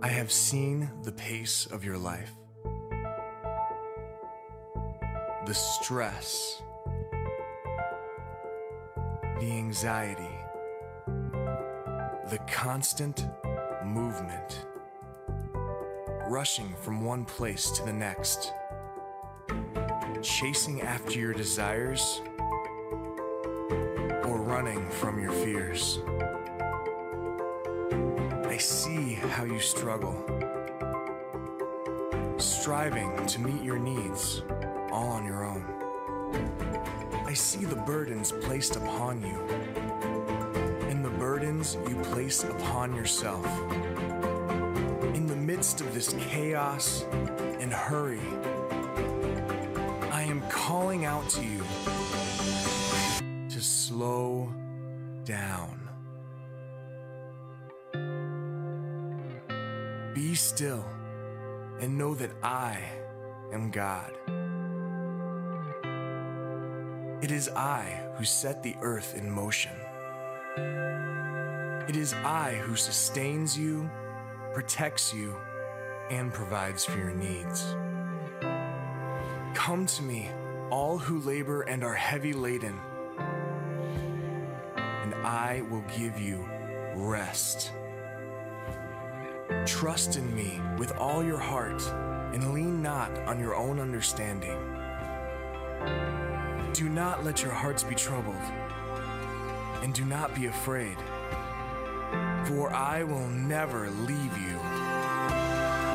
I have seen the pace of your life, the stress, the anxiety, the constant movement, rushing from one place to the next, chasing after your desires, or running from your fears. See how you struggle, striving to meet your needs all on your own. I see the burdens placed upon you and the burdens you place upon yourself. In the midst of this chaos and hurry, I am calling out to you to slow down. Still and know that I am God. It is I who set the earth in motion. It is I who sustains you, protects you, and provides for your needs. Come to me, all who labor and are heavy laden, and I will give you rest. Trust in me with all your heart and lean not on your own understanding. Do not let your hearts be troubled, and do not be afraid, for I will never leave you.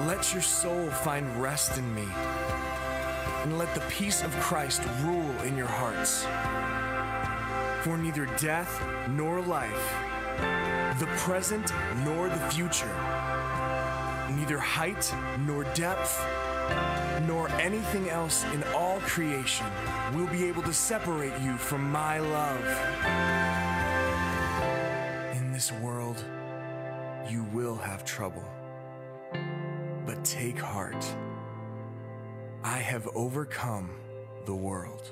Let your soul find rest in me, and let the peace of Christ rule in your hearts. For neither death nor life, the present nor the future, neither height nor depth, nor anything else in all creation will be able to separate you from my love. In this world, you will have trouble. But take heart. I have overcome the world.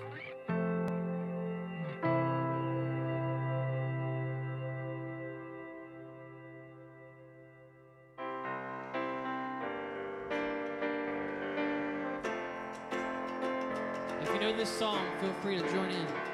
Feel free to join in.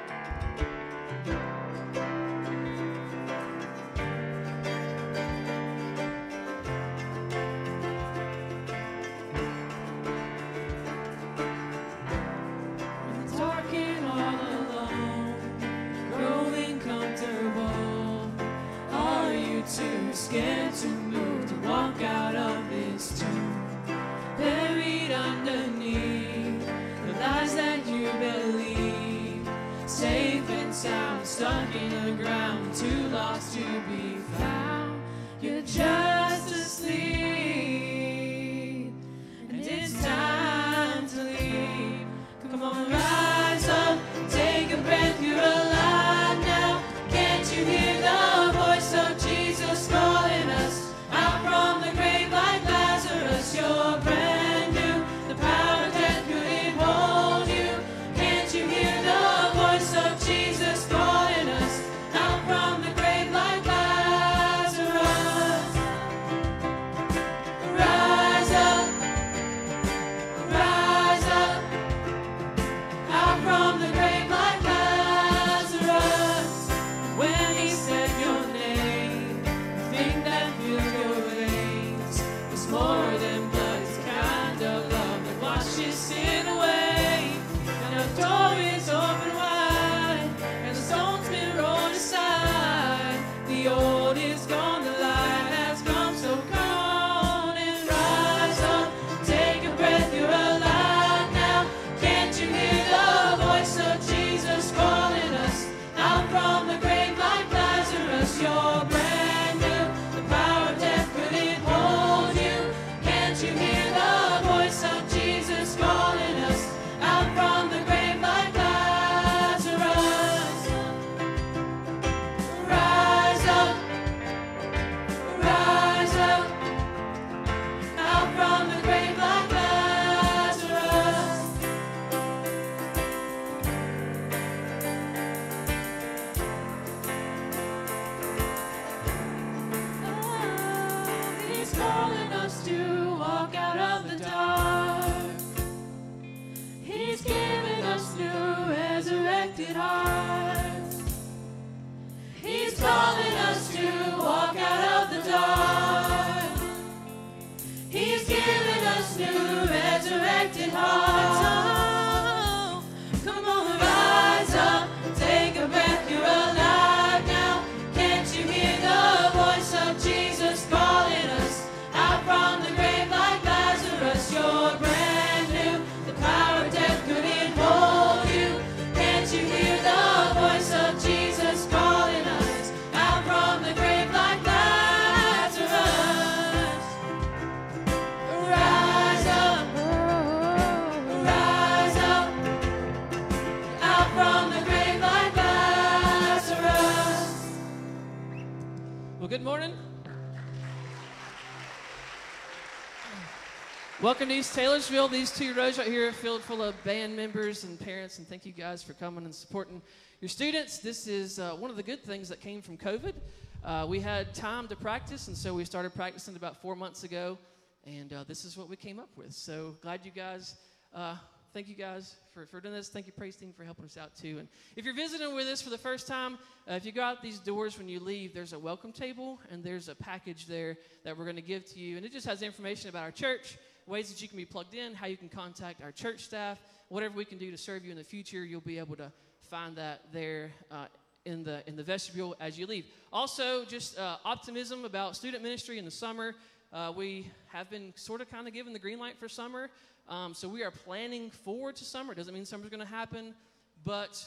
Welcome to East Taylorsville. These two rows right here are filled full of band members and parents, and thank you guys for coming and supporting your students. This is uh, one of the good things that came from COVID. Uh, we had time to practice, and so we started practicing about four months ago, and uh, this is what we came up with. So glad you guys, uh, thank you guys for, for doing this. Thank you, Praise Team, for helping us out too. And if you're visiting with us for the first time, uh, if you go out these doors when you leave, there's a welcome table, and there's a package there that we're going to give to you, and it just has information about our church ways that you can be plugged in, how you can contact our church staff, whatever we can do to serve you in the future, you'll be able to find that there uh, in the in the vestibule as you leave. Also, just uh, optimism about student ministry in the summer. Uh, we have been sort of kind of given the green light for summer, um, so we are planning forward to summer. Doesn't mean summer's going to happen, but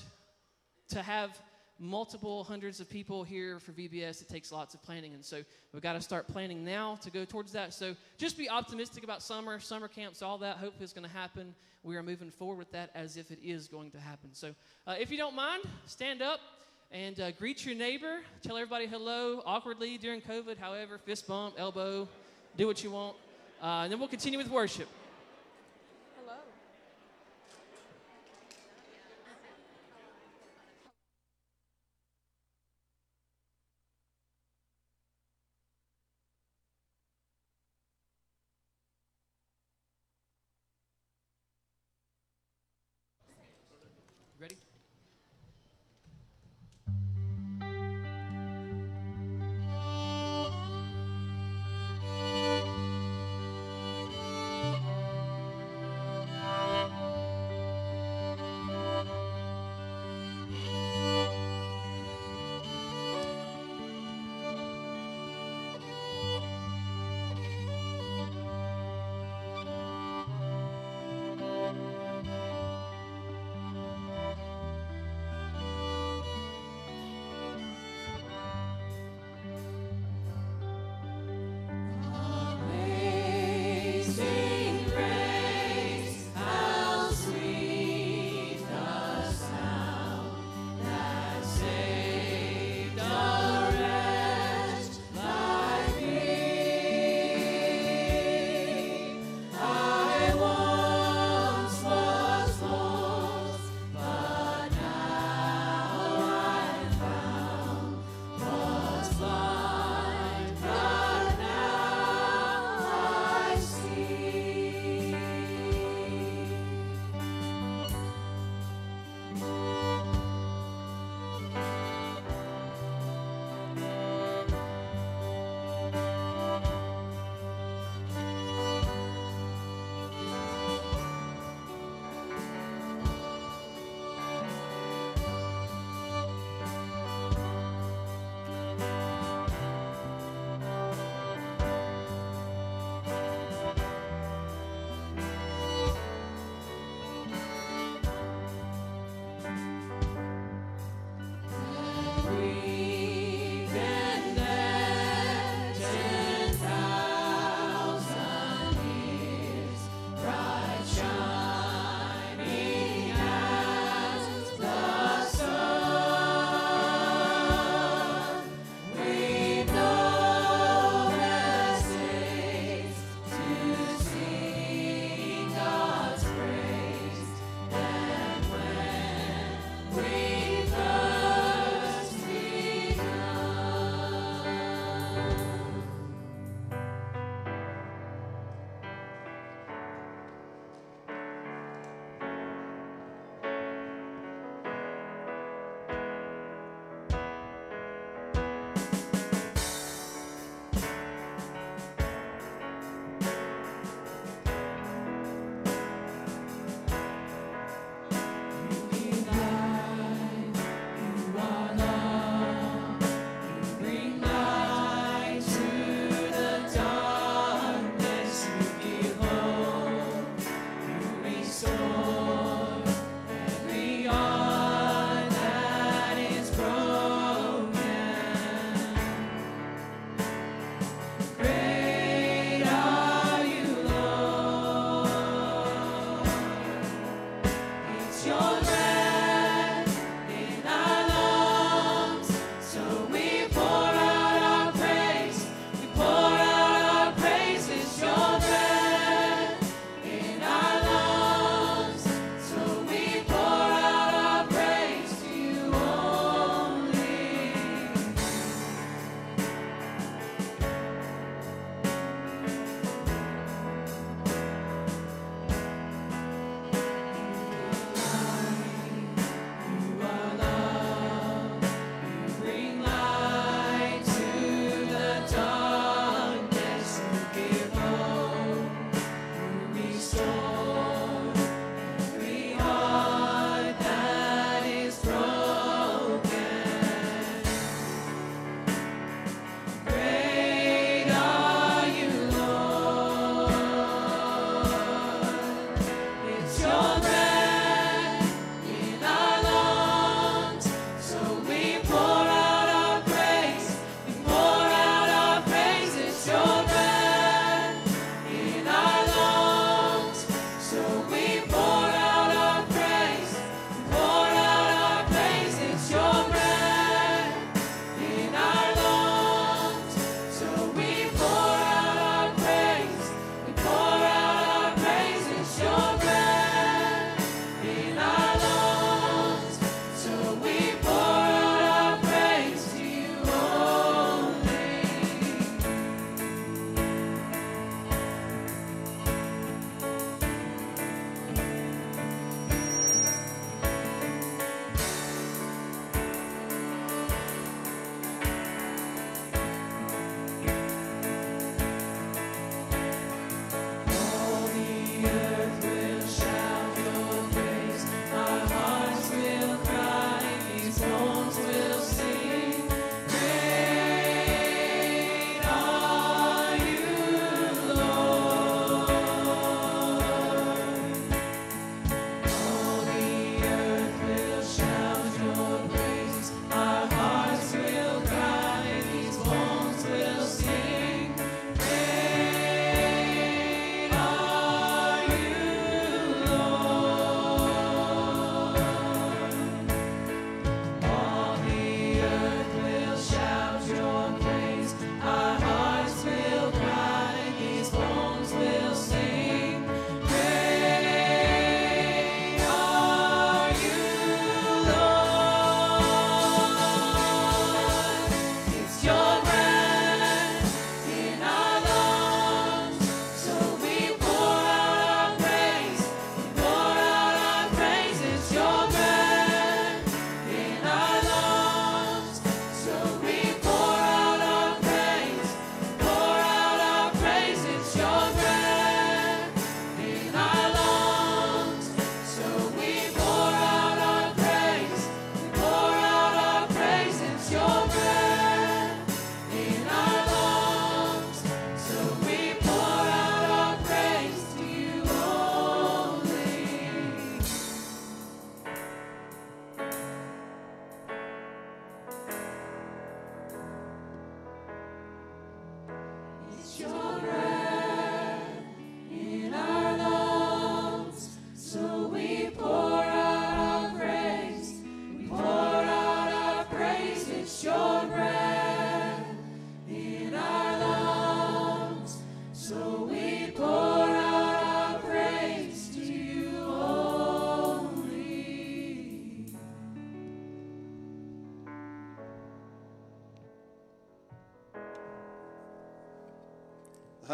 to have multiple hundreds of people here for VBS, it takes lots of planning. And so we've got to start planning now to go towards that. So just be optimistic about summer, summer camps, all that. Hope is going to happen. We are moving forward with that as if it is going to happen. So uh, if you don't mind, stand up and uh, greet your neighbor. Tell everybody hello awkwardly during COVID, however, fist bump, elbow, do what you want. Uh, and then we'll continue with worship.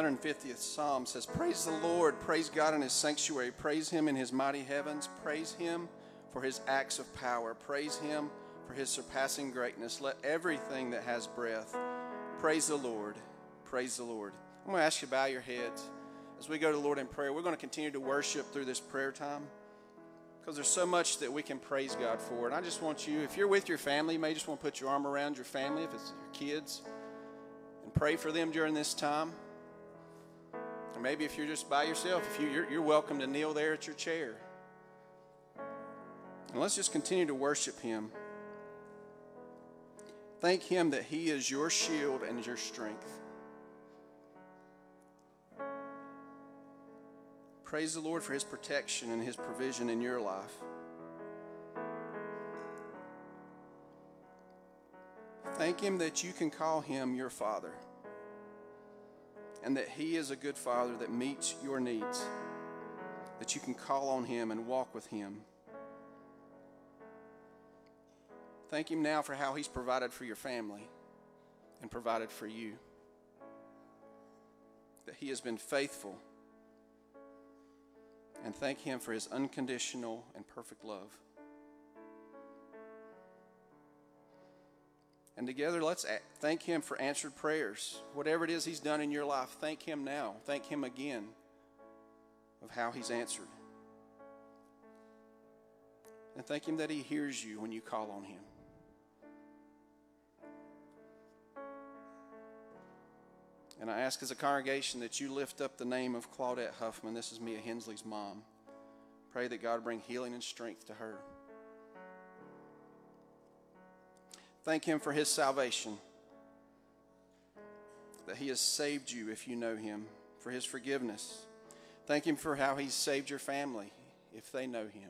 150th Psalm says, Praise the Lord, praise God in his sanctuary, praise him in his mighty heavens, praise him for his acts of power, praise him for his surpassing greatness. Let everything that has breath praise the Lord, praise the Lord. I'm going to ask you to bow your heads as we go to the Lord in prayer. We're going to continue to worship through this prayer time because there's so much that we can praise God for. And I just want you, if you're with your family, you may just want to put your arm around your family, if it's your kids, and pray for them during this time. Or maybe if you're just by yourself, if you, you're, you're welcome to kneel there at your chair. And let's just continue to worship Him. Thank Him that He is your shield and your strength. Praise the Lord for His protection and His provision in your life. Thank Him that you can call Him your Father and that He is a good Father that meets your needs, that you can call on Him and walk with Him. Thank Him now for how He's provided for your family and provided for you, that He has been faithful and thank Him for His unconditional and perfect love. And together, let's thank Him for answered prayers. Whatever it is He's done in your life, thank Him now. Thank Him again of how He's answered. And thank Him that He hears you when you call on Him. And I ask as a congregation that you lift up the name of Claudette Huffman. This is Mia Hensley's mom. Pray that God bring healing and strength to her. Thank Him for His salvation, that He has saved you if you know Him, for His forgiveness. Thank Him for how He's saved your family if they know Him.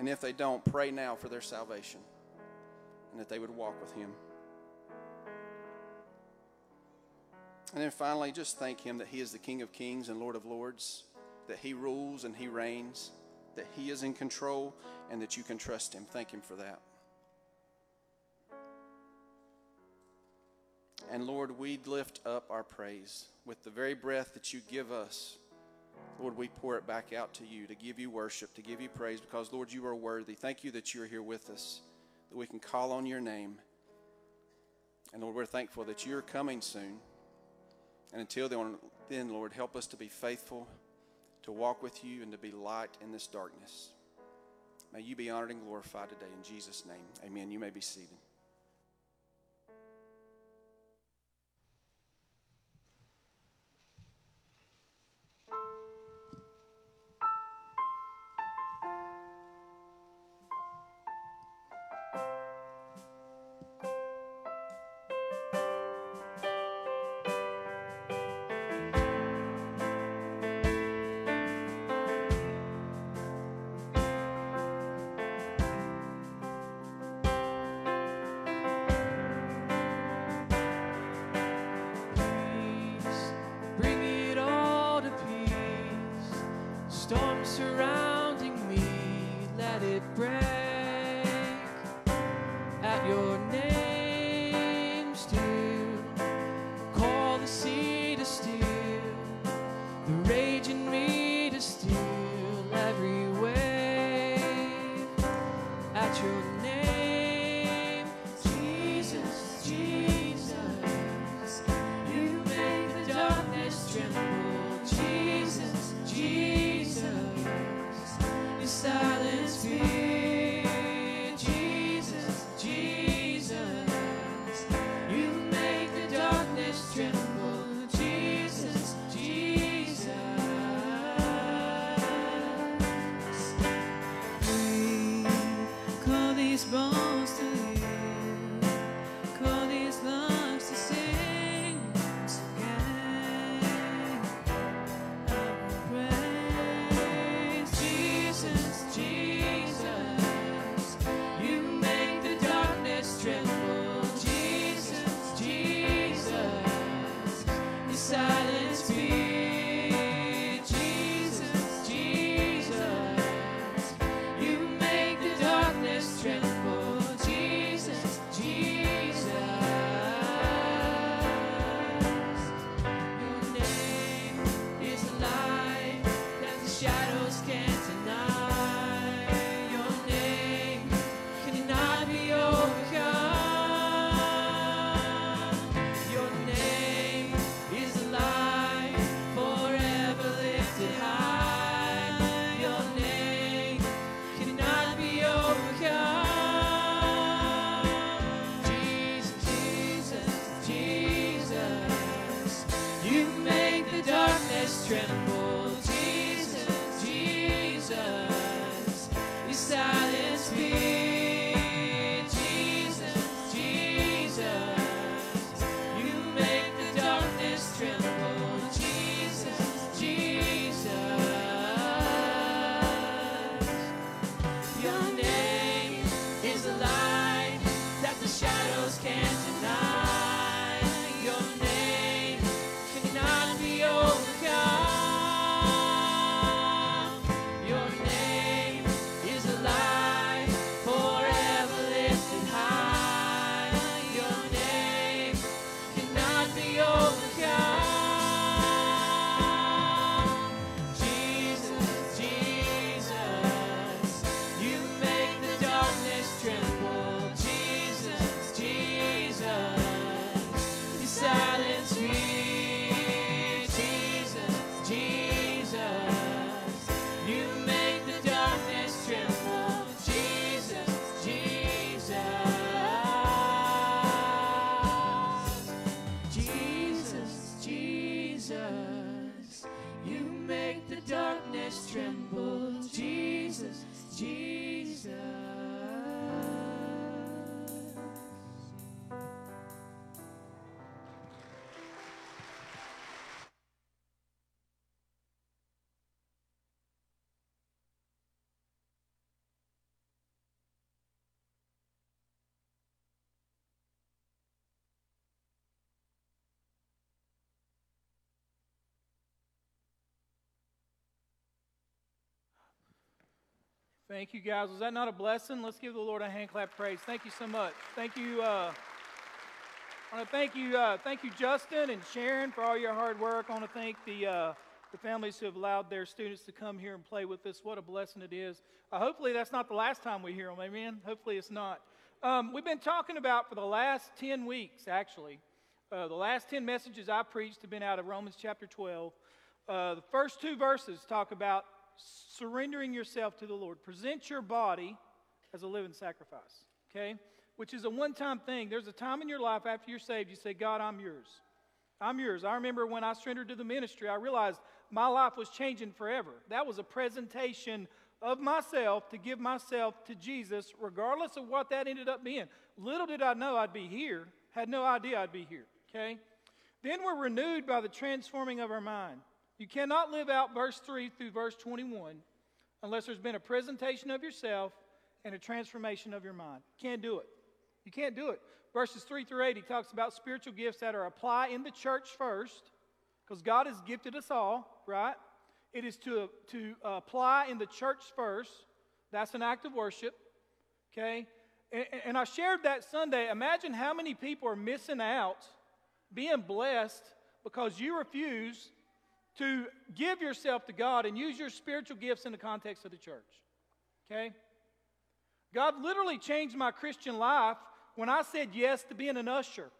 And if they don't, pray now for their salvation and that they would walk with Him. And then finally, just thank Him that He is the King of Kings and Lord of Lords, that He rules and He reigns, that He is in control, and that you can trust Him. Thank Him for that. And Lord, we lift up our praise with the very breath that you give us. Lord, we pour it back out to you to give you worship, to give you praise, because, Lord, you are worthy. Thank you that you're here with us, that we can call on your name. And Lord, we're thankful that you're coming soon. And until then, Lord, help us to be faithful, to walk with you, and to be light in this darkness. May you be honored and glorified today. In Jesus' name, amen. You may be seated. Thank you, guys. Was that not a blessing? Let's give the Lord a hand clap praise. Thank you so much. Thank you. Uh, I want to thank you, uh, thank you, Justin and Sharon, for all your hard work. I want to thank the uh, the families who have allowed their students to come here and play with us. What a blessing it is. Uh, hopefully, that's not the last time we hear them. Amen. Hopefully, it's not. Um, we've been talking about for the last ten weeks, actually. Uh, the last 10 messages I preached have been out of Romans chapter 12. Uh, the first two verses talk about surrendering yourself to the Lord. Present your body as a living sacrifice, okay? Which is a one time thing. There's a time in your life after you're saved, you say, God, I'm yours. I'm yours. I remember when I surrendered to the ministry, I realized my life was changing forever. That was a presentation of myself to give myself to Jesus, regardless of what that ended up being. Little did I know I'd be here, had no idea I'd be here, okay? Then we're renewed by the transforming of our mind. You cannot live out verse 3 through verse 21 unless there's been a presentation of yourself and a transformation of your mind. Can't do it. You can't do it. Verses 3 through 8, he talks about spiritual gifts that are apply in the church first, because God has gifted us all, right? It is to, to apply in the church first. That's an act of worship, okay? And, and I shared that Sunday. Imagine how many people are missing out being blessed because you refuse to give yourself to God and use your spiritual gifts in the context of the church. Okay? God literally changed my Christian life when I said yes to being an usher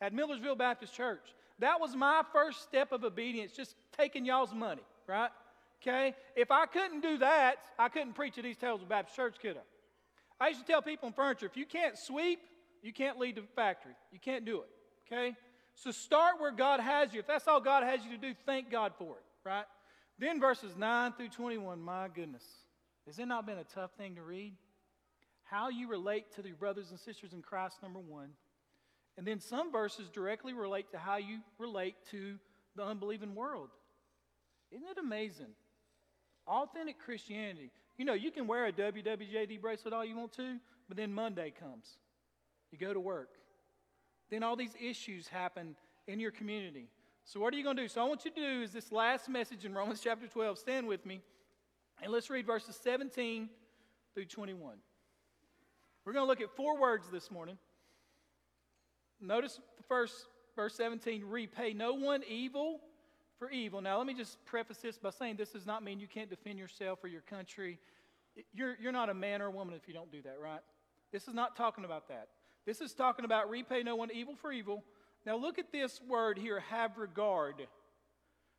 at Millersville Baptist Church. That was my first step of obedience, just taking y'all's money, right? Okay? If I couldn't do that, I couldn't preach at East Taylorsville Baptist Church, could I? I used to tell people in furniture if you can't sweep, you can't lead the factory. You can't do it, okay? So start where God has you. If that's all God has you to do, thank God for it, right? Then verses 9 through 21, my goodness. Has it not been a tough thing to read? How you relate to your brothers and sisters in Christ, number one. And then some verses directly relate to how you relate to the unbelieving world. Isn't it amazing? Authentic Christianity. You know, you can wear a WWJD bracelet all you want to, but then Monday comes. You go to work. Then all these issues happen in your community. So, what are you going to do? So, I want you to do is this last message in Romans chapter 12. Stand with me, and let's read verses 17 through 21. We're going to look at four words this morning. Notice the first verse 17 repay no one evil for evil. Now, let me just preface this by saying this does not mean you can't defend yourself or your country. You're, you're not a man or a woman if you don't do that, right? This is not talking about that. This is talking about repay no one evil for evil. Now, look at this word here have regard.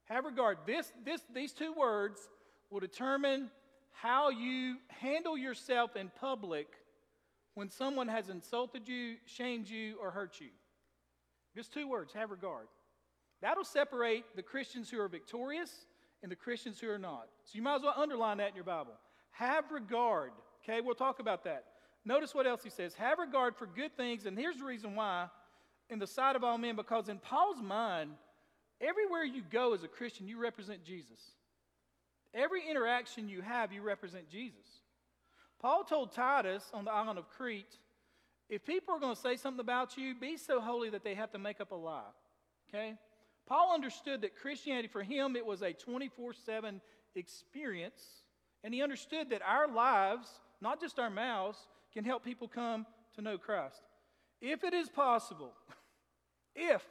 Have regard. This, this, these two words will determine how you handle yourself in public when someone has insulted you, shamed you, or hurt you. Just two words have regard. That'll separate the Christians who are victorious and the Christians who are not. So you might as well underline that in your Bible. Have regard. Okay, we'll talk about that. Notice what else he says. Have regard for good things, and here's the reason why in the sight of all men, because in Paul's mind, everywhere you go as a Christian, you represent Jesus. Every interaction you have, you represent Jesus. Paul told Titus on the island of Crete if people are going to say something about you, be so holy that they have to make up a lie. Okay? Paul understood that Christianity, for him, it was a 24 7 experience. And he understood that our lives, not just our mouths, can help people come to know Christ. If it is possible, if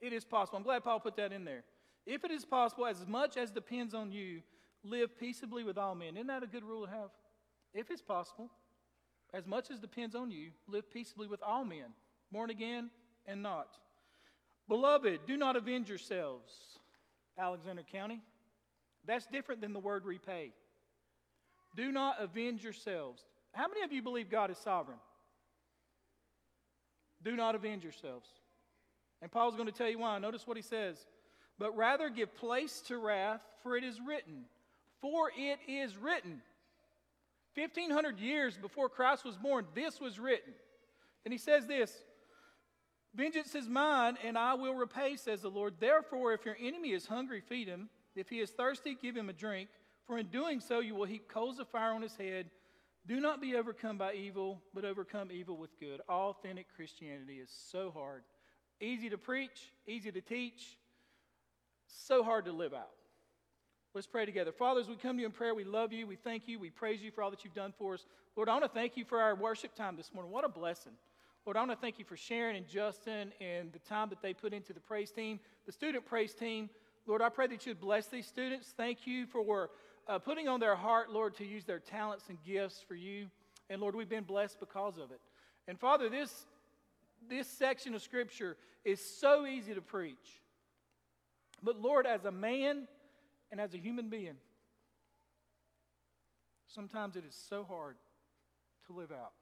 it is possible, I'm glad Paul put that in there. If it is possible, as much as depends on you, live peaceably with all men. Isn't that a good rule to have? If it's possible, as much as depends on you, live peaceably with all men, born again and not. Beloved, do not avenge yourselves, Alexander County. That's different than the word repay. Do not avenge yourselves. How many of you believe God is sovereign? Do not avenge yourselves. And Paul's going to tell you why. Notice what he says. But rather give place to wrath, for it is written. For it is written. 1500 years before Christ was born, this was written. And he says this Vengeance is mine, and I will repay, says the Lord. Therefore, if your enemy is hungry, feed him. If he is thirsty, give him a drink. For in doing so, you will heap coals of fire on his head. Do not be overcome by evil, but overcome evil with good. Authentic Christianity is so hard. Easy to preach, easy to teach, so hard to live out. Let's pray together. Father, as we come to you in prayer, we love you, we thank you, we praise you for all that you've done for us. Lord, I want to thank you for our worship time this morning. What a blessing. Lord, I want to thank you for Sharon and Justin and the time that they put into the praise team, the student praise team. Lord, I pray that you'd bless these students. Thank you for uh, putting on their heart, Lord, to use their talents and gifts for you. And Lord, we've been blessed because of it. And Father, this, this section of Scripture is so easy to preach. But Lord, as a man and as a human being, sometimes it is so hard to live out.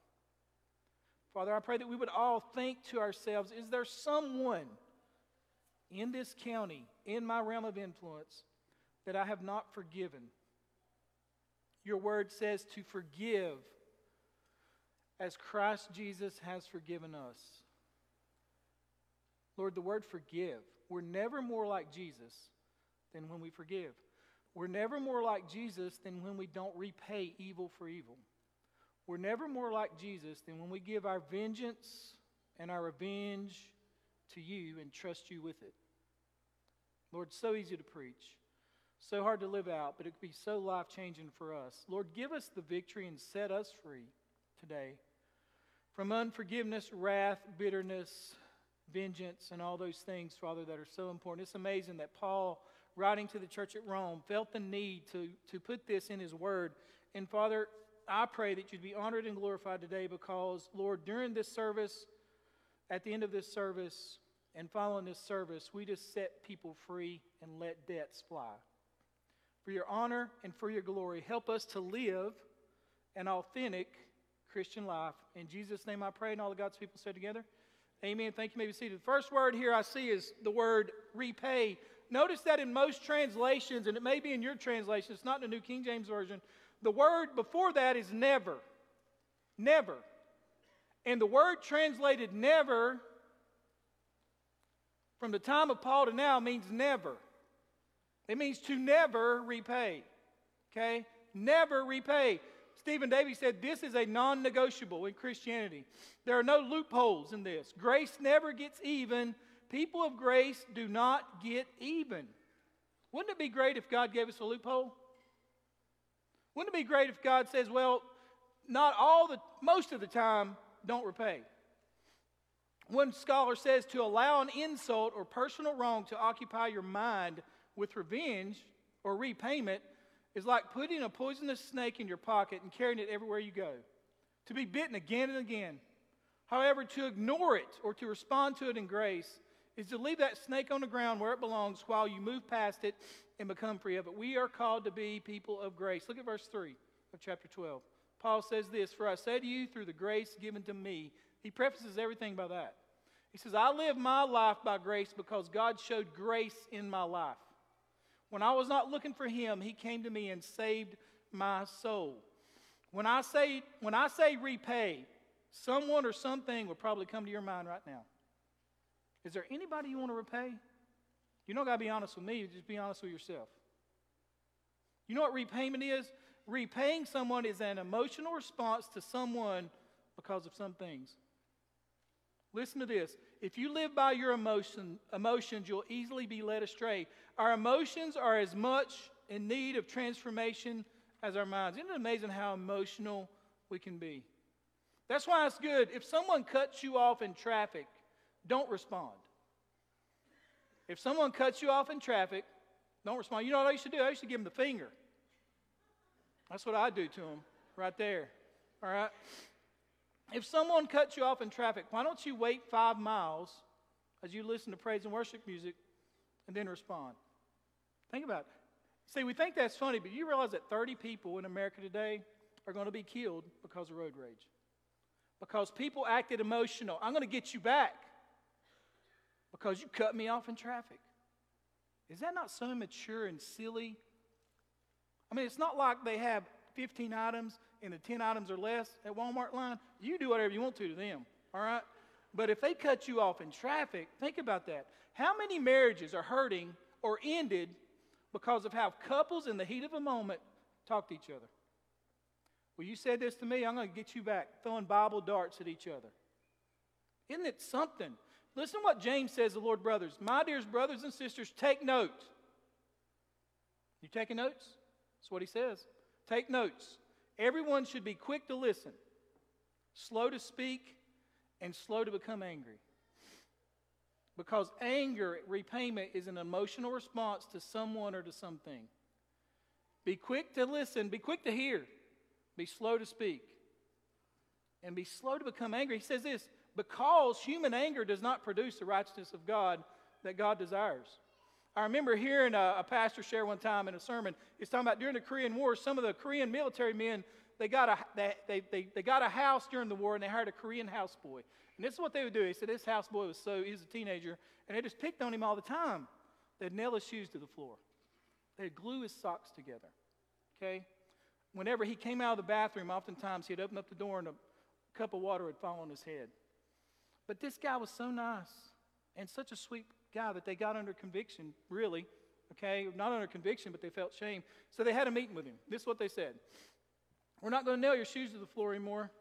Father, I pray that we would all think to ourselves is there someone in this county, in my realm of influence, that I have not forgiven? Your word says to forgive as Christ Jesus has forgiven us. Lord, the word forgive, we're never more like Jesus than when we forgive. We're never more like Jesus than when we don't repay evil for evil. We're never more like Jesus than when we give our vengeance and our revenge to you and trust you with it. Lord, so easy to preach, so hard to live out, but it could be so life changing for us. Lord, give us the victory and set us free today from unforgiveness, wrath, bitterness, vengeance, and all those things, Father, that are so important. It's amazing that Paul, writing to the church at Rome, felt the need to, to put this in his word. And Father, I pray that you'd be honored and glorified today because, Lord, during this service, at the end of this service, and following this service, we just set people free and let debts fly. For your honor and for your glory, help us to live an authentic Christian life. In Jesus' name I pray, and all the God's people said together, Amen. Thank you. Maybe see The first word here I see is the word repay. Notice that in most translations, and it may be in your translation, it's not in the New King James Version, the word before that is never. Never. And the word translated never from the time of Paul to now means never. It means to never repay. Okay? Never repay. Stephen Davey said this is a non negotiable in Christianity. There are no loopholes in this. Grace never gets even. People of grace do not get even. Wouldn't it be great if God gave us a loophole? Wouldn't it be great if God says, well, not all the, most of the time, don't repay? One scholar says to allow an insult or personal wrong to occupy your mind with revenge or repayment is like putting a poisonous snake in your pocket and carrying it everywhere you go, to be bitten again and again. However, to ignore it or to respond to it in grace is to leave that snake on the ground where it belongs while you move past it and become free of it. We are called to be people of grace. Look at verse 3 of chapter 12. Paul says this For I say to you, through the grace given to me, he prefaces everything by that. He says, I live my life by grace because God showed grace in my life. When I was not looking for him, he came to me and saved my soul. When I say, when I say repay, someone or something will probably come to your mind right now. Is there anybody you want to repay? You don't got to be honest with me, just be honest with yourself. You know what repayment is? Repaying someone is an emotional response to someone because of some things. Listen to this. If you live by your emotion, emotions, you'll easily be led astray. Our emotions are as much in need of transformation as our minds. Isn't it amazing how emotional we can be? That's why it's good. If someone cuts you off in traffic, don't respond. If someone cuts you off in traffic, don't respond. You know what I used to do? I used to give them the finger. That's what I do to them right there. All right? If someone cuts you off in traffic, why don't you wait five miles as you listen to praise and worship music and then respond? Think about it. See, we think that's funny, but you realize that 30 people in America today are going to be killed because of road rage. Because people acted emotional. I'm going to get you back because you cut me off in traffic. Is that not so immature and silly? I mean, it's not like they have 15 items and the 10 items or less at Walmart line. You do whatever you want to to them, all right? But if they cut you off in traffic, think about that. How many marriages are hurting or ended because of how couples in the heat of a moment talk to each other? Well, you said this to me, I'm going to get you back, throwing Bible darts at each other. Isn't it something? Listen to what James says, the Lord brothers. My dearest brothers and sisters, take note. You taking notes? That's what he says. Take notes. Everyone should be quick to listen, slow to speak, and slow to become angry. Because anger, repayment, is an emotional response to someone or to something. Be quick to listen, be quick to hear, be slow to speak, and be slow to become angry. He says this because human anger does not produce the righteousness of God that God desires. I remember hearing a, a, pastor share one time in a sermon. He's talking about during the Korean War, some of the Korean military men they got a they, they, they got a house during the war and they hired a Korean houseboy. And this is what they would do. He said this houseboy was so he was a teenager and they just picked on him all the time. They'd nail his shoes to the floor. They'd glue his socks together. Okay? Whenever he came out of the bathroom, oftentimes he'd open up the door and a cup of water would fall on his head. But this guy was so nice and such a sweet guy that they got under conviction, really. Okay? Not under conviction, but they felt shame. So they had a meeting with him. This is what they said We're not going to nail your shoes to the floor anymore.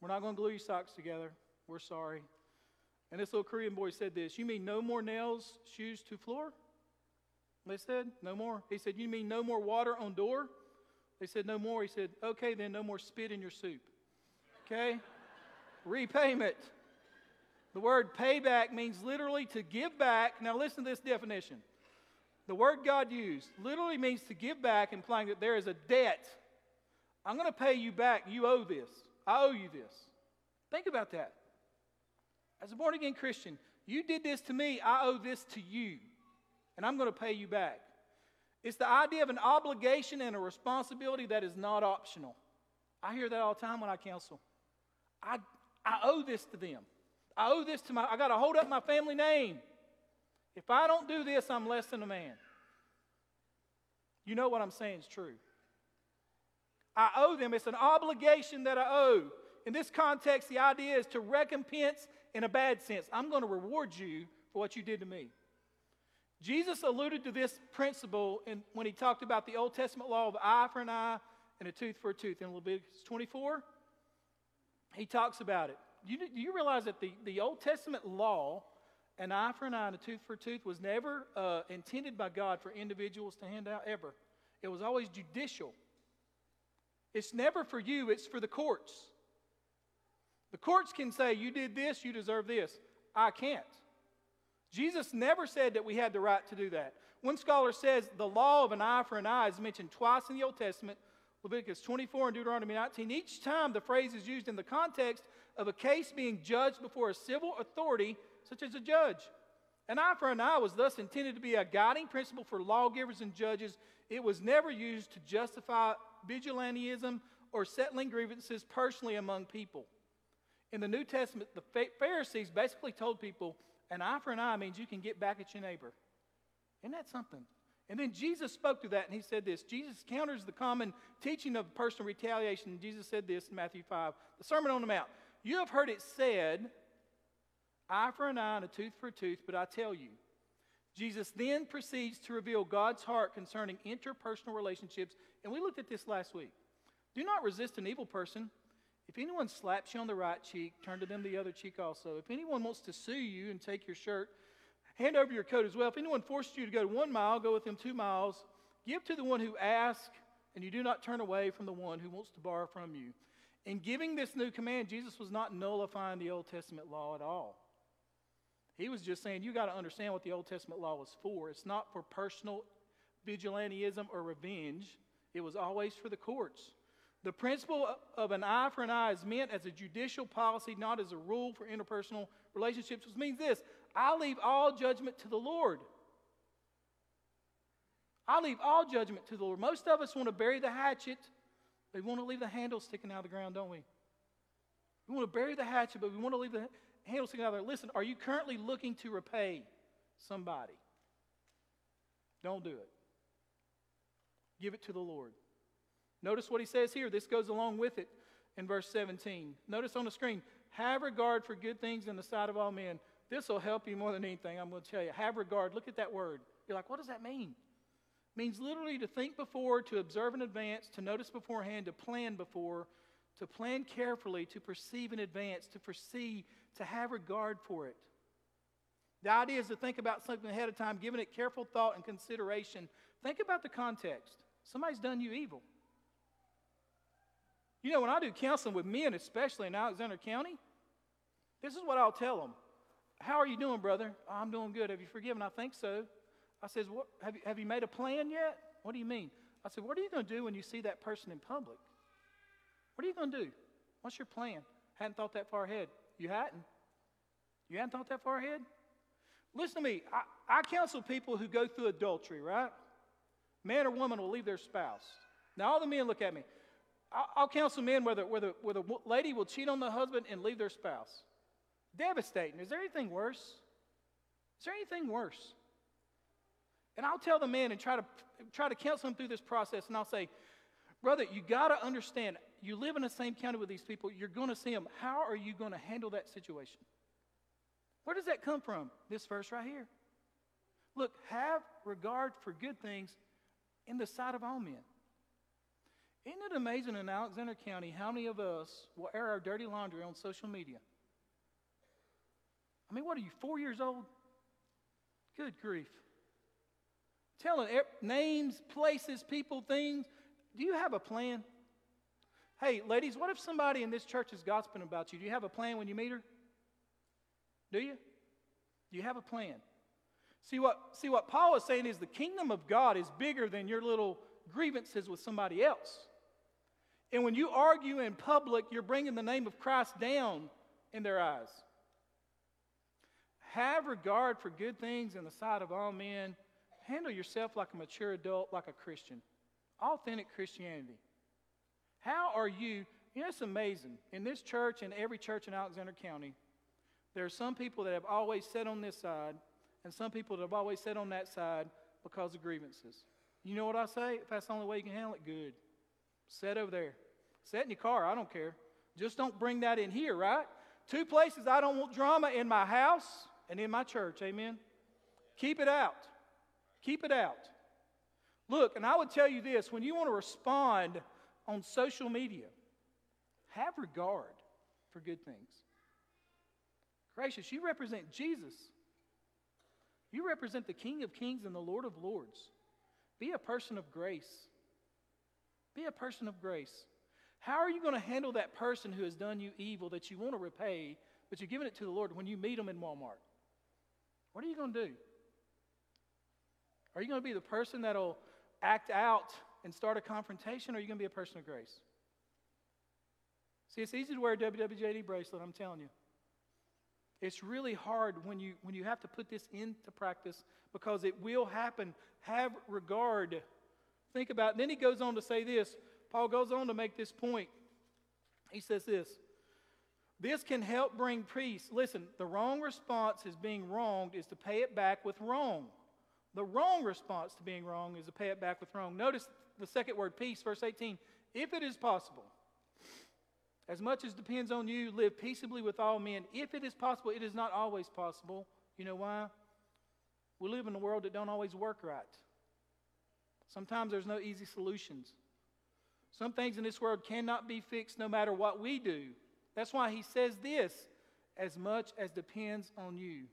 We're not going to glue your socks together. We're sorry. And this little Korean boy said this You mean no more nails, shoes to floor? They said, No more. He said, You mean no more water on door? They said, No more. He said, Okay, then no more spit in your soup. Okay? Repayment. The word payback means literally to give back. Now, listen to this definition. The word God used literally means to give back, implying that there is a debt. I'm going to pay you back. You owe this. I owe you this. Think about that. As a born again Christian, you did this to me. I owe this to you. And I'm going to pay you back. It's the idea of an obligation and a responsibility that is not optional. I hear that all the time when I counsel. I, I owe this to them. I owe this to my, I got to hold up my family name. If I don't do this, I'm less than a man. You know what I'm saying is true. I owe them. It's an obligation that I owe. In this context, the idea is to recompense in a bad sense. I'm going to reward you for what you did to me. Jesus alluded to this principle in, when he talked about the Old Testament law of eye for an eye and a tooth for a tooth in Leviticus 24. He talks about it. You, do you realize that the, the Old Testament law, an eye for an eye and a tooth for a tooth, was never uh, intended by God for individuals to hand out ever? It was always judicial. It's never for you, it's for the courts. The courts can say, You did this, you deserve this. I can't. Jesus never said that we had the right to do that. One scholar says the law of an eye for an eye is mentioned twice in the Old Testament Leviticus 24 and Deuteronomy 19. Each time the phrase is used in the context of a case being judged before a civil authority, such as a judge. An eye for an eye was thus intended to be a guiding principle for lawgivers and judges. It was never used to justify vigilantism or settling grievances personally among people. In the New Testament, the Pharisees basically told people an eye for an eye means you can get back at your neighbor. Isn't that something? And then Jesus spoke to that and he said this Jesus counters the common teaching of personal retaliation. Jesus said this in Matthew 5, the Sermon on the Mount. You have heard it said, eye for an eye and a tooth for a tooth, but I tell you. Jesus then proceeds to reveal God's heart concerning interpersonal relationships. And we looked at this last week. Do not resist an evil person. If anyone slaps you on the right cheek, turn to them the other cheek also. If anyone wants to sue you and take your shirt, hand over your coat as well. If anyone forces you to go one mile, go with them two miles. Give to the one who asks, and you do not turn away from the one who wants to borrow from you. In giving this new command, Jesus was not nullifying the Old Testament law at all. He was just saying, you got to understand what the Old Testament law was for. It's not for personal vigilantism or revenge, it was always for the courts. The principle of an eye for an eye is meant as a judicial policy, not as a rule for interpersonal relationships, which means this I leave all judgment to the Lord. I leave all judgment to the Lord. Most of us want to bury the hatchet, but we want to leave the handle sticking out of the ground, don't we? We want to bury the hatchet, but we want to leave the handle sticking out there. Listen, are you currently looking to repay somebody? Don't do it. Give it to the Lord. Notice what he says here. This goes along with it in verse 17. Notice on the screen have regard for good things in the sight of all men. This will help you more than anything. I'm going to tell you. Have regard. Look at that word. You're like, what does that mean? Means literally to think before, to observe in advance, to notice beforehand, to plan before, to plan carefully, to perceive in advance, to foresee, to have regard for it. The idea is to think about something ahead of time, giving it careful thought and consideration. Think about the context. Somebody's done you evil. You know, when I do counseling with men, especially in Alexander County, this is what I'll tell them. How are you doing, brother? Oh, I'm doing good. Have you forgiven? I think so. I says, what, have, you, have you made a plan yet? What do you mean? I said, what are you going to do when you see that person in public? What are you going to do? What's your plan? Hadn't thought that far ahead. You hadn't. You hadn't thought that far ahead? Listen to me. I, I counsel people who go through adultery, right? Man or woman will leave their spouse. Now, all the men look at me. I'll, counsel men where, the, where the lady will cheat on the husband and leave their spouse. Devastating. Is there anything worse? Is there anything worse? And I'll tell the man and try to try to counsel him through this process, and I'll say, brother, you got to understand. You live in the same county with these people. You're going to see them. How are you going to handle that situation? Where does that come from? This verse right here. Look, have regard for good things in the sight of all men. Isn't it amazing in Alexander County how many of us will air our dirty laundry on social media? I mean, what are you, four years old? Good grief. Telling names, places, people, things. Do you have a plan? Hey, ladies, what if somebody in this church is gossiping about you? Do you have a plan when you meet her? Do you? Do you have a plan? See what, see what Paul is saying is the kingdom of God is bigger than your little grievances with somebody else. And when you argue in public, you're bringing the name of Christ down in their eyes. Have regard for good things in the sight of all men. Handle yourself like a mature adult, like a Christian. Authentic Christianity. How are you? You know, it's amazing. In this church and every church in Alexander County, there are some people that have always sat on this side and some people that have always sat on that side because of grievances. You know what I say? If that's the only way you can handle it, good. Sit over there. Sit in your car. I don't care. Just don't bring that in here, right? Two places I don't want drama in my house and in my church. Amen. Keep it out. Keep it out. Look, and I would tell you this when you want to respond on social media, have regard for good things. Gracious, you represent Jesus. You represent the King of Kings and the Lord of Lords. Be a person of grace. Be a person of grace. How are you going to handle that person who has done you evil that you want to repay, but you're giving it to the Lord when you meet them in Walmart? What are you going to do? Are you going to be the person that'll act out and start a confrontation, or are you going to be a person of grace? See, it's easy to wear a WWJD bracelet, I'm telling you. It's really hard when you, when you have to put this into practice because it will happen. Have regard. Think about it. Then he goes on to say this. Paul goes on to make this point. He says this This can help bring peace. Listen, the wrong response is being wronged is to pay it back with wrong. The wrong response to being wrong is to pay it back with wrong. Notice the second word, peace, verse 18. If it is possible, as much as depends on you, live peaceably with all men. If it is possible, it is not always possible. You know why? We live in a world that don't always work right. Sometimes there's no easy solutions. Some things in this world cannot be fixed no matter what we do. That's why he says this as much as depends on you.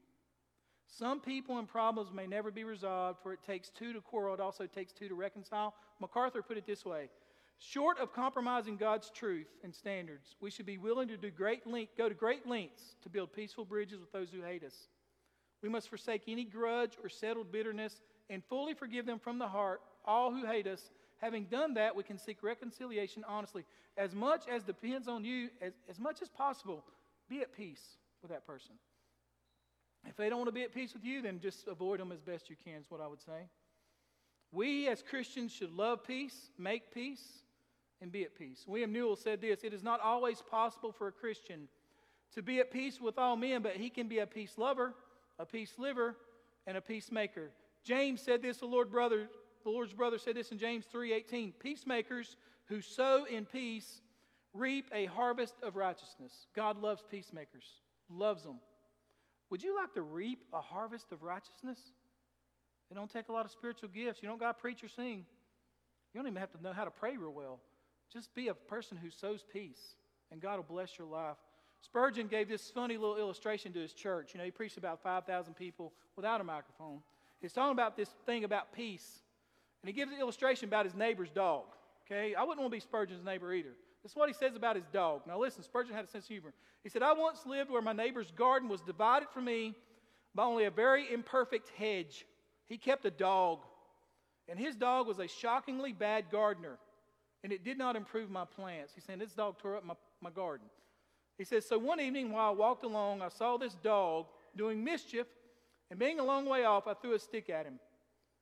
Some people and problems may never be resolved, for it takes two to quarrel, it also takes two to reconcile. MacArthur put it this way Short of compromising God's truth and standards, we should be willing to do great go to great lengths to build peaceful bridges with those who hate us. We must forsake any grudge or settled bitterness and fully forgive them from the heart, all who hate us. Having done that, we can seek reconciliation honestly. As much as depends on you, as, as much as possible, be at peace with that person. If they don't want to be at peace with you, then just avoid them as best you can, is what I would say. We as Christians should love peace, make peace, and be at peace. William Newell said this It is not always possible for a Christian to be at peace with all men, but he can be a peace lover, a peace liver, and a peacemaker. James said this, the Lord brother, the Lord's brother said this in James 3:18. Peacemakers who sow in peace reap a harvest of righteousness. God loves peacemakers, loves them. Would you like to reap a harvest of righteousness? It don't take a lot of spiritual gifts. You don't got to preach or sing. You don't even have to know how to pray real well. Just be a person who sows peace, and God will bless your life. Spurgeon gave this funny little illustration to his church. You know, he preached about 5,000 people without a microphone. He's talking about this thing about peace. And he gives an illustration about his neighbor's dog. Okay? I wouldn't want to be Spurgeon's neighbor either. This is what he says about his dog. Now, listen, Spurgeon had a sense of humor. He said, I once lived where my neighbor's garden was divided from me by only a very imperfect hedge. He kept a dog, and his dog was a shockingly bad gardener and it did not improve my plants. He's saying, This dog tore up my, my garden. He says, So one evening while I walked along, I saw this dog doing mischief, and being a long way off, I threw a stick at him.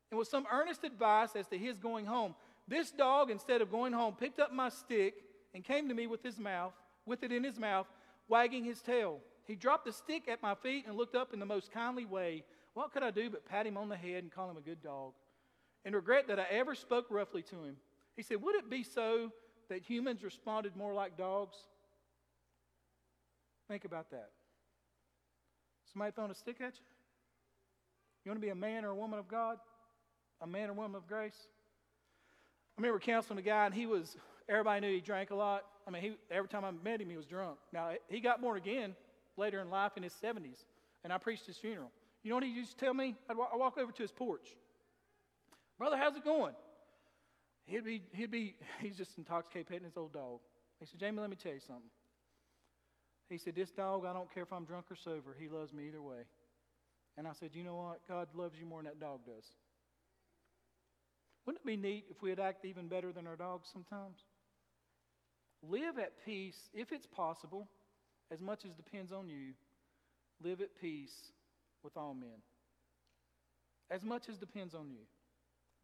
And with some earnest advice as to his going home, this dog, instead of going home, picked up my stick and came to me with his mouth, with it in his mouth, wagging his tail. He dropped the stick at my feet and looked up in the most kindly way. What could I do but pat him on the head and call him a good dog? And regret that I ever spoke roughly to him. He said, Would it be so that humans responded more like dogs? Think about that. Somebody throwing a stick at you? You want to be a man or a woman of God? A man or woman of grace? I remember counseling a guy, and he was, everybody knew he drank a lot. I mean, he, every time I met him, he was drunk. Now, he got born again later in life in his 70s, and I preached his funeral. You know what he used to tell me? I'd walk over to his porch. Brother, how's it going? He'd be, he'd be, he's just intoxicated petting his old dog. He said, Jamie, let me tell you something. He said, This dog, I don't care if I'm drunk or sober, he loves me either way. And I said, You know what? God loves you more than that dog does. Wouldn't it be neat if we'd act even better than our dogs sometimes? Live at peace, if it's possible, as much as depends on you. Live at peace with all men. As much as depends on you.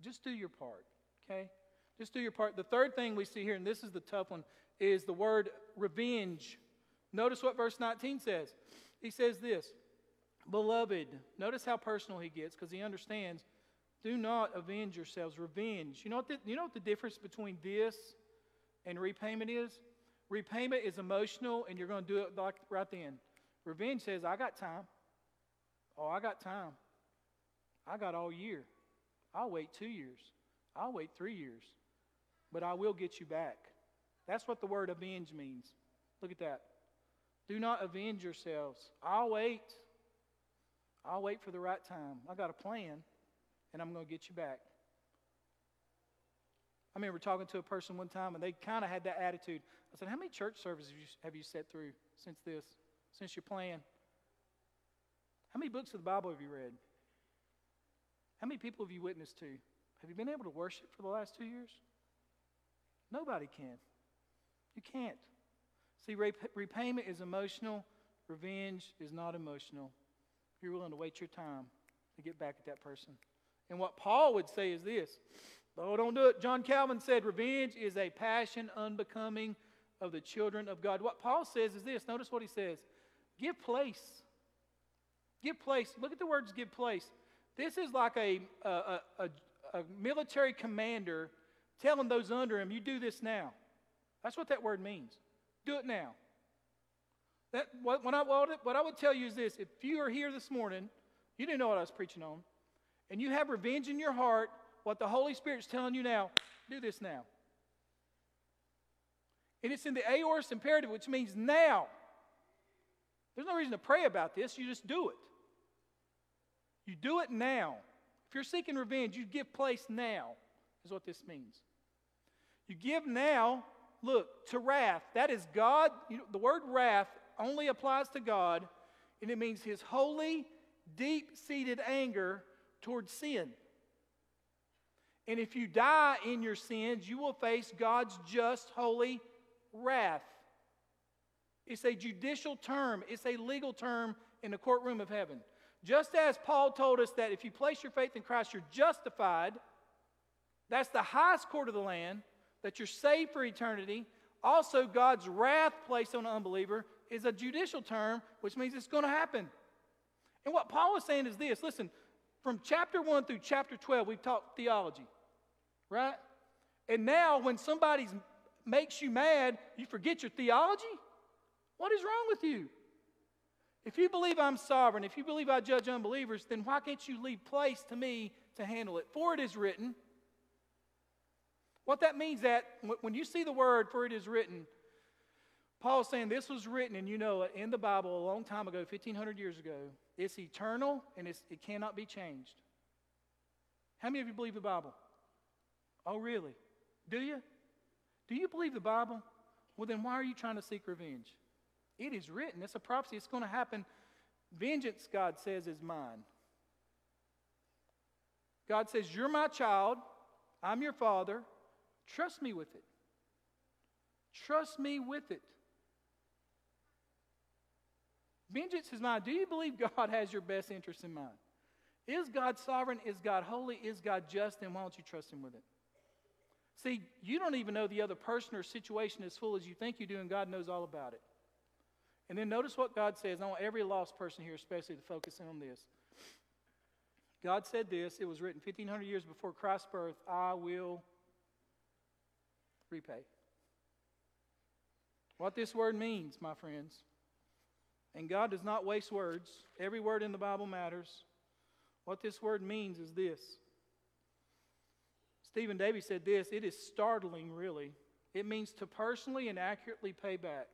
Just do your part, okay? Just do your part. The third thing we see here, and this is the tough one, is the word revenge. Notice what verse 19 says. He says this Beloved, notice how personal he gets because he understands. Do not avenge yourselves. Revenge. You know, what the, you know what the difference between this and repayment is? Repayment is emotional and you're going to do it like right then. Revenge says, I got time. Oh, I got time. I got all year. I'll wait two years. I'll wait three years but I will get you back. That's what the word avenge means. Look at that. Do not avenge yourselves. I'll wait. I'll wait for the right time. I got a plan, and I'm going to get you back. I remember talking to a person one time, and they kind of had that attitude. I said, How many church services have you, have you through since this, since your plan? How many books of the Bible have you read? How many people have you witnessed to? Have you been able to worship for the last two years? Nobody can. You can't. See, repayment is emotional, revenge is not emotional. You're willing to wait your time to get back at that person. And what Paul would say is this Oh, don't do it. John Calvin said, Revenge is a passion unbecoming of the children of God. What Paul says is this notice what he says give place. Give place. Look at the words give place. This is like a, a, a, a, military commander telling those under him, you do this now. That's what that word means. Do it now. That, what, I, what I would tell you is this if you are here this morning, you didn't know what I was preaching on, and you have revenge in your heart, what the Holy Spirit's telling you now, do this now. And it's in the aorist imperative, which means now. There's no reason to pray about this, you just do it. You do it now. If you're seeking revenge, you give place now, is what this means. You give now, look, to wrath. That is God. You know, the word wrath only applies to God, and it means his holy, deep seated anger towards sin. And if you die in your sins, you will face God's just, holy wrath. It's a judicial term, it's a legal term in the courtroom of heaven. Just as Paul told us that if you place your faith in Christ, you're justified, that's the highest court of the land, that you're saved for eternity. Also, God's wrath placed on an unbeliever is a judicial term, which means it's going to happen. And what Paul is saying is this listen, from chapter 1 through chapter 12, we've talked theology, right? And now, when somebody makes you mad, you forget your theology? What is wrong with you? If you believe I'm sovereign, if you believe I judge unbelievers, then why can't you leave place to me to handle it? For it is written. What that means that when you see the word for it is written, Paul's saying this was written, and you know it, in the Bible a long time ago, 1,500 years ago. It's eternal and it's, it cannot be changed. How many of you believe the Bible? Oh, really? Do you? Do you believe the Bible? Well, then why are you trying to seek revenge? It is written. It's a prophecy. It's going to happen. Vengeance, God says, is mine. God says, You're my child. I'm your father. Trust me with it. Trust me with it. Vengeance is mine. Do you believe God has your best interest in mind? Is God sovereign? Is God holy? Is God just? And why don't you trust Him with it? See, you don't even know the other person or situation as full as you think you do, and God knows all about it. And then notice what God says. I want every lost person here, especially, to focus in on this. God said this, it was written 1,500 years before Christ's birth I will repay. What this word means, my friends, and God does not waste words, every word in the Bible matters. What this word means is this. Stephen Davey said this it is startling, really. It means to personally and accurately pay back.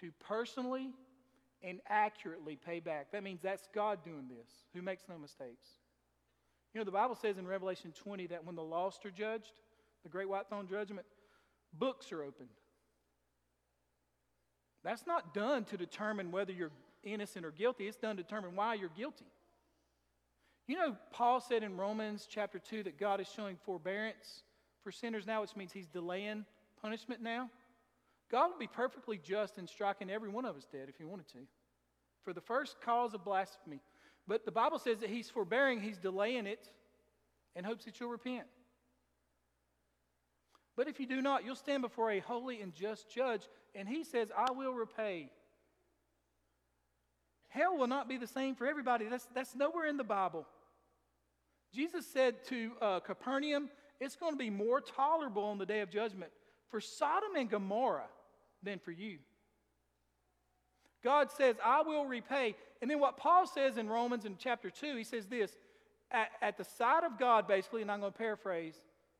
To personally and accurately pay back. That means that's God doing this, who makes no mistakes. You know, the Bible says in Revelation 20 that when the lost are judged, the great white throne judgment, books are opened. That's not done to determine whether you're innocent or guilty, it's done to determine why you're guilty. You know, Paul said in Romans chapter 2 that God is showing forbearance for sinners now, which means he's delaying punishment now. God would be perfectly just in striking every one of us dead if he wanted to for the first cause of blasphemy. But the Bible says that he's forbearing, he's delaying it in hopes that you'll repent. But if you do not, you'll stand before a holy and just judge, and he says, I will repay. Hell will not be the same for everybody. That's, that's nowhere in the Bible. Jesus said to uh, Capernaum, it's going to be more tolerable on the day of judgment for Sodom and Gomorrah than for you. God says, I will repay. And then what Paul says in Romans in chapter 2, he says this at, at the sight of God, basically, and I'm going to paraphrase,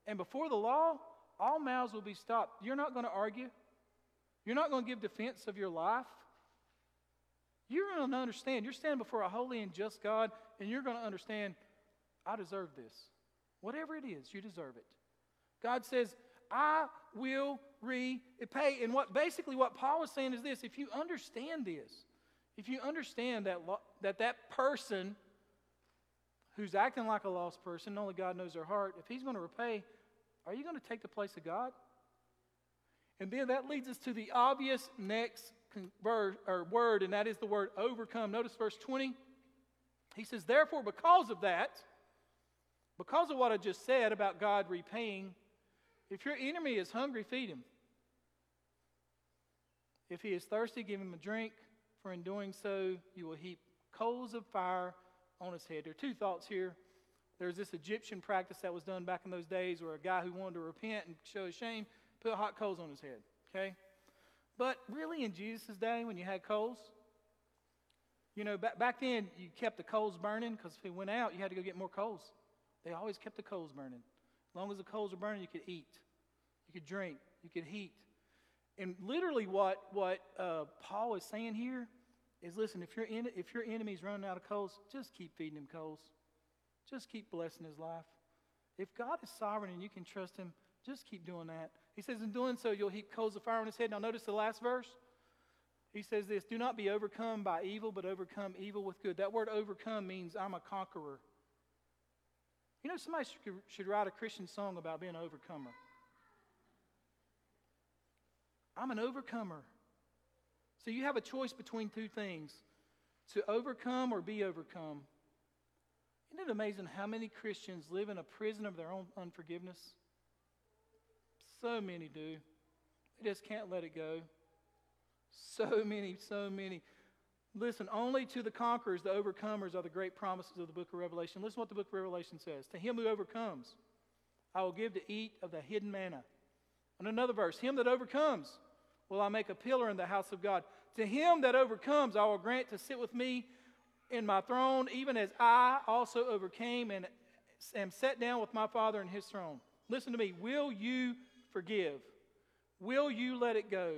and before the law, all mouths will be stopped. You're not going to argue. You're not going to give defense of your life. You're going to understand. You're standing before a holy and just God, and you're going to understand, I deserve this. Whatever it is, you deserve it. God says, I will repay. And what basically what Paul is saying is this if you understand this, if you understand that that, that person who's acting like a lost person, only God knows their heart, if he's going to repay, are you going to take the place of God? And then that leads us to the obvious next word, and that is the word overcome. Notice verse 20. He says, Therefore, because of that, because of what I just said about God repaying, If your enemy is hungry, feed him. If he is thirsty, give him a drink, for in doing so, you will heap coals of fire on his head. There are two thoughts here. There's this Egyptian practice that was done back in those days where a guy who wanted to repent and show his shame put hot coals on his head. Okay? But really, in Jesus' day, when you had coals, you know, back, back then, you kept the coals burning because if it went out, you had to go get more coals. They always kept the coals burning. As long as the coals were burning, you could eat, you could drink, you could heat. And literally, what, what uh, Paul is saying here is listen, if, your if your enemy's running out of coals, just keep feeding him coals. Just keep blessing his life. If God is sovereign and you can trust him, just keep doing that. He says, in doing so, you'll heap coals of fire on his head. Now, notice the last verse. He says this Do not be overcome by evil, but overcome evil with good. That word overcome means I'm a conqueror. You know, somebody should, should write a Christian song about being an overcomer. I'm an overcomer. So you have a choice between two things to overcome or be overcome. Isn't it amazing how many Christians live in a prison of their own unforgiveness? So many do. They just can't let it go. So many, so many. Listen, only to the conquerors, the overcomers, are the great promises of the book of Revelation. Listen what the book of Revelation says. To him who overcomes, I will give to eat of the hidden manna. And another verse, him that overcomes will I make a pillar in the house of God. To him that overcomes, I will grant to sit with me in my throne, even as I also overcame and am set down with my Father in his throne. Listen to me. Will you forgive? Will you let it go?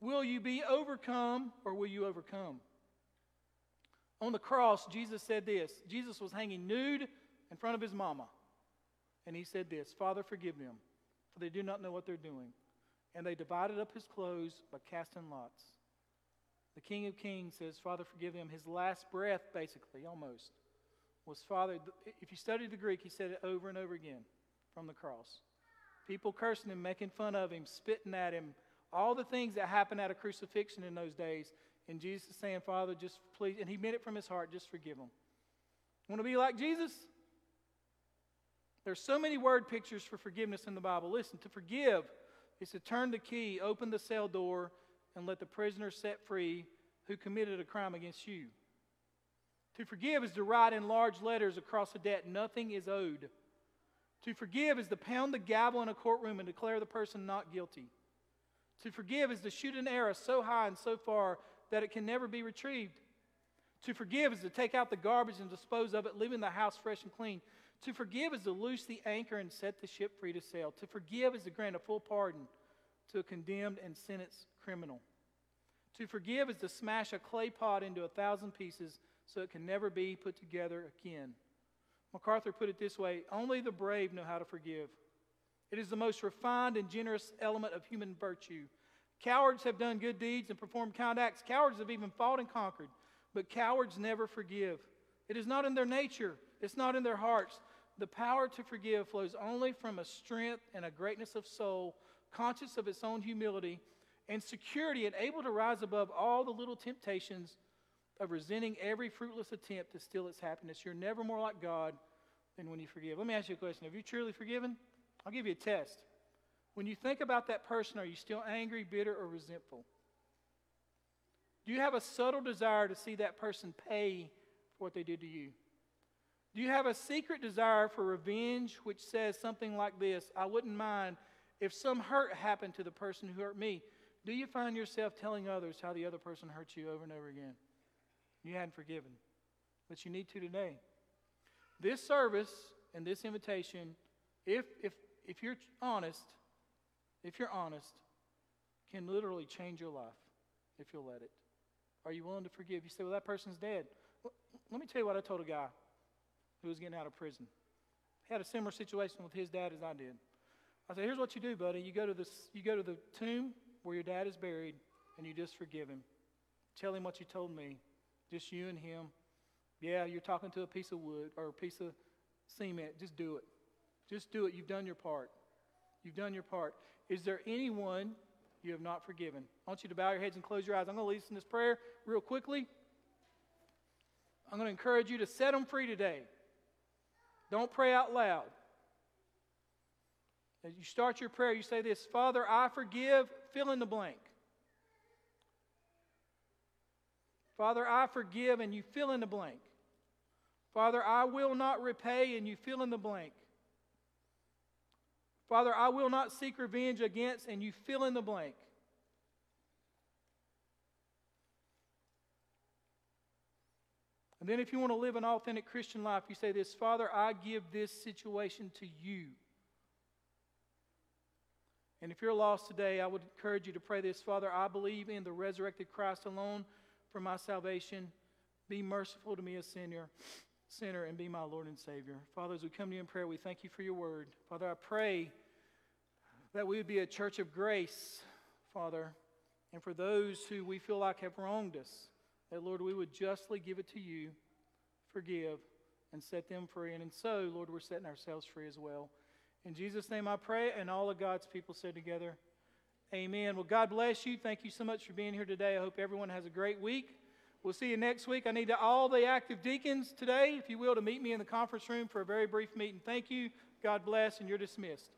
Will you be overcome or will you overcome? On the cross, Jesus said this Jesus was hanging nude in front of his mama. And he said this Father, forgive them, for they do not know what they're doing. And they divided up his clothes by casting lots. The King of Kings says, Father, forgive them. His last breath, basically, almost, was Father. If you study the Greek, he said it over and over again from the cross. People cursing him, making fun of him, spitting at him, all the things that happened at a crucifixion in those days. And Jesus is saying, Father, just please, and he meant it from his heart, just forgive them. Want to be like Jesus? There's so many word pictures for forgiveness in the Bible. Listen, to forgive is to turn the key, open the cell door, and let the prisoner set free who committed a crime against you. To forgive is to write in large letters across a debt nothing is owed. To forgive is to pound the gavel in a courtroom and declare the person not guilty. To forgive is to shoot an arrow so high and so far that it can never be retrieved. To forgive is to take out the garbage and dispose of it, leaving the house fresh and clean. To forgive is to loose the anchor and set the ship free to sail. To forgive is to grant a full pardon to a condemned and sentenced criminal. To forgive is to smash a clay pot into a thousand pieces so it can never be put together again. MacArthur put it this way only the brave know how to forgive. It is the most refined and generous element of human virtue. Cowards have done good deeds and performed kind acts. Cowards have even fought and conquered, but cowards never forgive. It is not in their nature, it's not in their hearts. The power to forgive flows only from a strength and a greatness of soul, conscious of its own humility and security, and able to rise above all the little temptations of resenting every fruitless attempt to steal its happiness. You're never more like God than when you forgive. Let me ask you a question Have you truly forgiven? I'll give you a test. When you think about that person, are you still angry, bitter, or resentful? Do you have a subtle desire to see that person pay for what they did to you? Do you have a secret desire for revenge which says something like this I wouldn't mind if some hurt happened to the person who hurt me? Do you find yourself telling others how the other person hurt you over and over again? You hadn't forgiven, but you need to today. This service and this invitation, if, if, if you're honest, if you're honest, can literally change your life if you'll let it. Are you willing to forgive? You say, well, that person's dead. Well, let me tell you what I told a guy who was getting out of prison. He had a similar situation with his dad as I did. I said, here's what you do, buddy. You go to, this, you go to the tomb where your dad is buried, and you just forgive him. Tell him what you told me. Just you and him. Yeah, you're talking to a piece of wood or a piece of cement. Just do it. Just do it. You've done your part. You've done your part. Is there anyone you have not forgiven? I want you to bow your heads and close your eyes. I'm going to lead us in this prayer real quickly. I'm going to encourage you to set them free today. Don't pray out loud. As you start your prayer, you say this Father, I forgive, fill in the blank. Father, I forgive, and you fill in the blank. Father, I will not repay, and you fill in the blank. Father, I will not seek revenge against, and you fill in the blank. And then, if you want to live an authentic Christian life, you say this Father, I give this situation to you. And if you're lost today, I would encourage you to pray this Father, I believe in the resurrected Christ alone for my salvation. Be merciful to me, a sinner, sinner, and be my Lord and Savior. Father, as we come to you in prayer, we thank you for your word. Father, I pray that we would be a church of grace, Father, and for those who we feel like have wronged us, that, Lord, we would justly give it to you, forgive, and set them free. And so, Lord, we're setting ourselves free as well. In Jesus' name I pray, and all of God's people said together, Amen. Well, God bless you. Thank you so much for being here today. I hope everyone has a great week. We'll see you next week. I need all the active deacons today, if you will, to meet me in the conference room for a very brief meeting. Thank you. God bless, and you're dismissed.